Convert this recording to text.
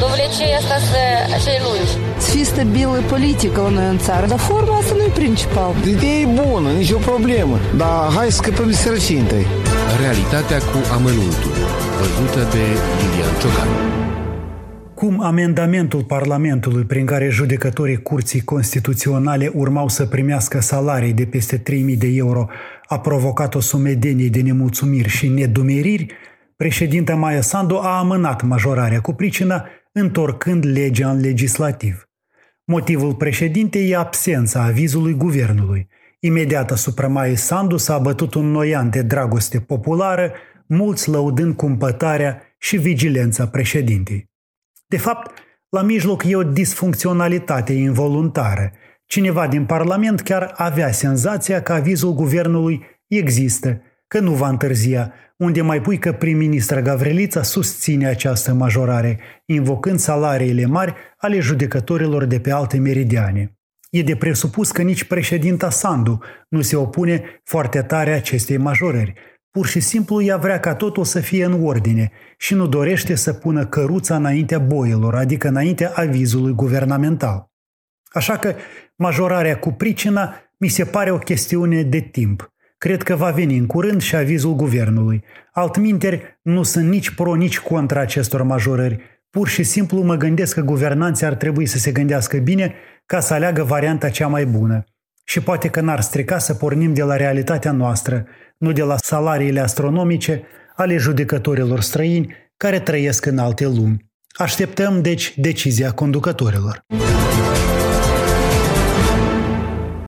durează cei lungi. Să fie stabilă politică la noi în țară, dar forma asta nu e principal. Ideea e bună, nicio problemă, dar hai să scăpăm de sărăcie întâi. Realitatea cu amănuntul, văzută de Lilian Ciocan. Cum amendamentul Parlamentului prin care judecătorii Curții Constituționale urmau să primească salarii de peste 3.000 de euro a provocat o sumedenie de nemulțumiri și nedumeriri, președinta Maia Sandu a amânat majorarea cu pricina întorcând legea în legislativ. Motivul președintei e absența avizului guvernului. Imediat asupra Maia Sandu s-a bătut un noian de dragoste populară, mulți lăudând cumpătarea și vigilența președintei. De fapt, la mijloc e o disfuncționalitate involuntară. Cineva din Parlament chiar avea senzația că avizul guvernului există, că nu va întârzia, unde mai pui că prim-ministra Gavrilița susține această majorare, invocând salariile mari ale judecătorilor de pe alte meridiane. E de presupus că nici președinta Sandu nu se opune foarte tare acestei majorări. Pur și simplu ea vrea ca totul să fie în ordine și nu dorește să pună căruța înaintea boilor, adică înaintea avizului guvernamental. Așa că majorarea cu pricina mi se pare o chestiune de timp – Cred că va veni în curând și avizul guvernului. Altminteri, nu sunt nici pro, nici contra acestor majorări. Pur și simplu mă gândesc că guvernanții ar trebui să se gândească bine ca să aleagă varianta cea mai bună. Și poate că n-ar strica să pornim de la realitatea noastră, nu de la salariile astronomice ale judecătorilor străini care trăiesc în alte lumi. Așteptăm, deci, decizia conducătorilor.